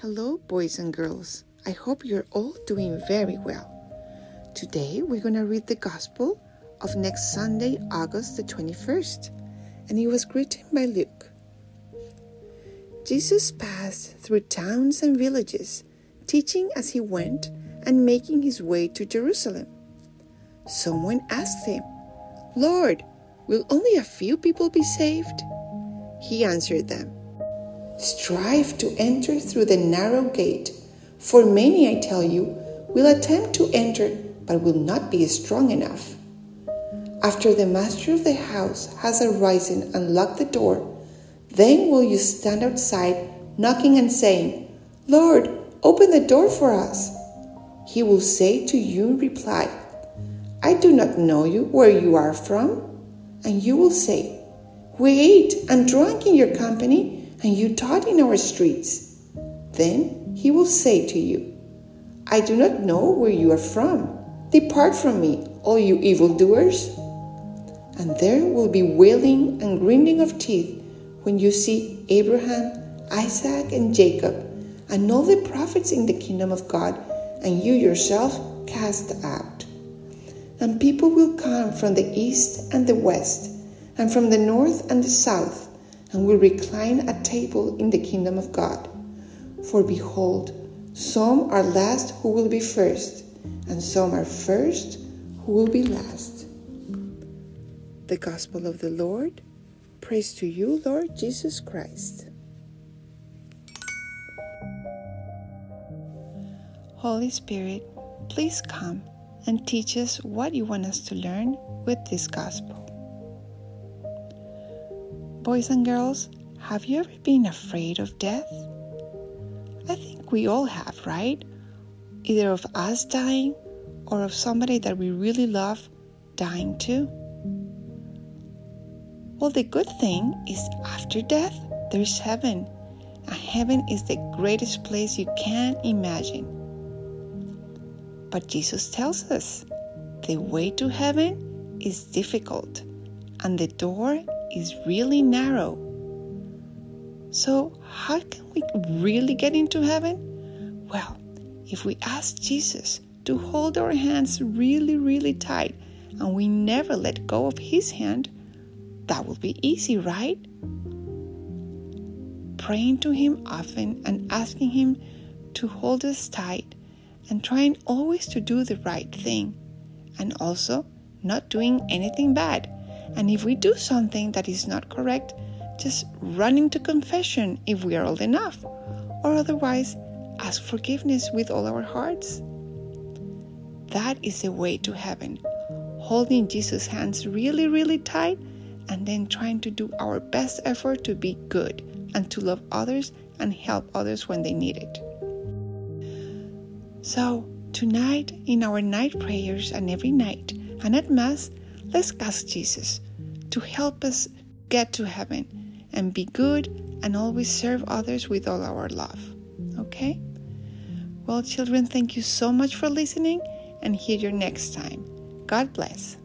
Hello, boys and girls. I hope you're all doing very well. Today we're going to read the Gospel of next Sunday, August the 21st, and it was written by Luke. Jesus passed through towns and villages, teaching as he went and making his way to Jerusalem. Someone asked him, Lord, will only a few people be saved? He answered them, Strive to enter through the narrow gate, for many, I tell you, will attempt to enter but will not be strong enough. After the master of the house has arisen and locked the door, then will you stand outside knocking and saying, Lord, open the door for us. He will say to you in reply, I do not know you where you are from. And you will say, We ate and drank in your company and you taught in our streets. Then he will say to you, I do not know where you are from. Depart from me, all you evildoers. And there will be wailing and grinding of teeth when you see Abraham, Isaac, and Jacob, and all the prophets in the kingdom of God, and you yourself cast out. And people will come from the east and the west, and from the north and the south and will recline at table in the kingdom of God. For behold, some are last who will be first, and some are first who will be last. The Gospel of the Lord. Praise to you, Lord Jesus Christ. Holy Spirit, please come and teach us what you want us to learn with this Gospel. Boys and girls, have you ever been afraid of death? I think we all have, right? Either of us dying or of somebody that we really love dying too. Well, the good thing is after death, there's heaven. And heaven is the greatest place you can imagine. But Jesus tells us the way to heaven is difficult and the door is really narrow. So, how can we really get into heaven? Well, if we ask Jesus to hold our hands really, really tight and we never let go of His hand, that will be easy, right? Praying to Him often and asking Him to hold us tight and trying always to do the right thing and also not doing anything bad and if we do something that is not correct, just run into confession if we are old enough, or otherwise ask forgiveness with all our hearts. That is the way to heaven, holding Jesus' hands really, really tight and then trying to do our best effort to be good and to love others and help others when they need it. So, tonight in our night prayers and every night and at Mass, Let's ask Jesus to help us get to heaven and be good and always serve others with all our love. Okay? Well, children, thank you so much for listening and hear you next time. God bless.